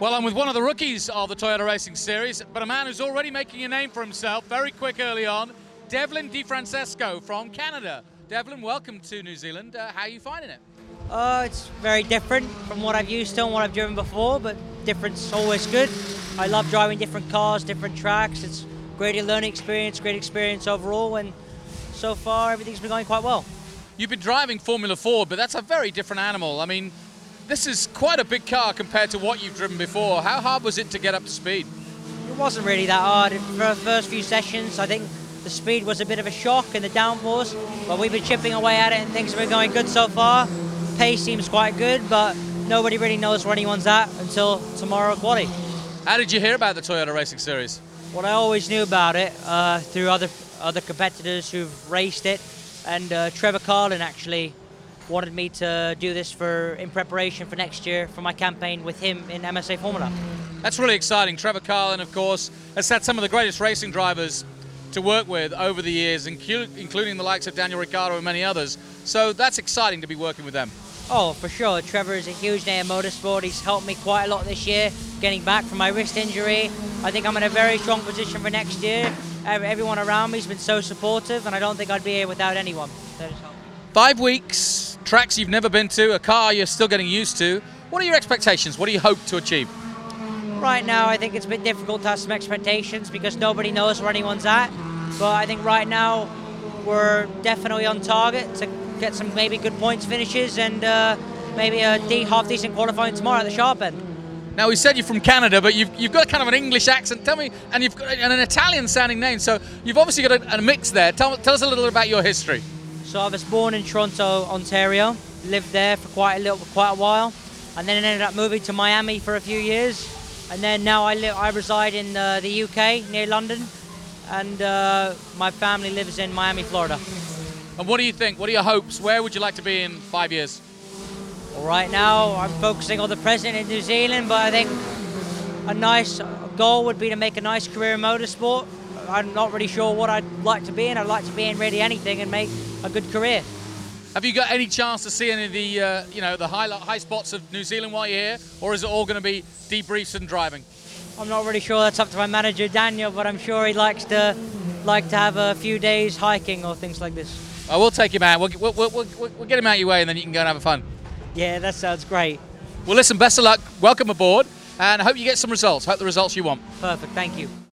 Well, I'm with one of the rookies of the Toyota Racing Series, but a man who's already making a name for himself very quick early on, Devlin DeFrancesco from Canada. Devlin, welcome to New Zealand. Uh, how are you finding it? Uh, it's very different from what I've used to and what I've driven before, but different's always good. I love driving different cars, different tracks. It's great learning experience, great experience overall, and so far everything's been going quite well. You've been driving Formula 4, but that's a very different animal. I mean, this is quite a big car compared to what you've driven before. How hard was it to get up to speed? It wasn't really that hard. For the first few sessions, I think the speed was a bit of a shock in the downforce, but we've been chipping away at it and things have been going good so far. Pace seems quite good, but nobody really knows where anyone's at until tomorrow quali. How did you hear about the Toyota Racing Series? Well, I always knew about it uh, through other other competitors who've raced it, and uh, Trevor Carlin actually wanted me to do this for in preparation for next year for my campaign with him in MSA Formula. That's really exciting. Trevor Carlin, of course, has had some of the greatest racing drivers to work with over the years, including the likes of Daniel Ricciardo and many others. So that's exciting to be working with them. Oh, for sure. Trevor is a huge name in motorsport. He's helped me quite a lot this year, getting back from my wrist injury. I think I'm in a very strong position for next year. Everyone around me has been so supportive, and I don't think I'd be here without anyone. Five weeks, tracks you've never been to, a car you're still getting used to. What are your expectations? What do you hope to achieve? Right now, I think it's a bit difficult to have some expectations because nobody knows where anyone's at. But I think right now, we're definitely on target to get some maybe good points finishes and uh, maybe a half decent qualifying tomorrow at the sharp end. Now we said you're from Canada, but you've, you've got kind of an English accent. Tell me, and you've got an Italian sounding name, so you've obviously got a, a mix there. Tell, tell us a little bit about your history. So I was born in Toronto, Ontario. Lived there for quite a little, quite a while, and then ended up moving to Miami for a few years, and then now I live, I reside in uh, the UK near London, and uh, my family lives in Miami, Florida. And what do you think? What are your hopes? Where would you like to be in five years? Well, right now, I'm focusing on the president in New Zealand, but I think a nice goal would be to make a nice career in motorsport. I'm not really sure what I'd like to be in. I'd like to be in really anything and make a good career. Have you got any chance to see any of the, uh, you know, the high, high spots of New Zealand while you're here, or is it all going to be debriefs and driving? I'm not really sure. That's up to my manager Daniel, but I'm sure he likes to like to have a few days hiking or things like this. Oh, we'll take him out. We'll, we'll, we'll, we'll, get him out of your way, and then you can go and have a fun. Yeah, that sounds great. Well, listen, best of luck. Welcome aboard, and I hope you get some results. Hope the results you want. Perfect. Thank you.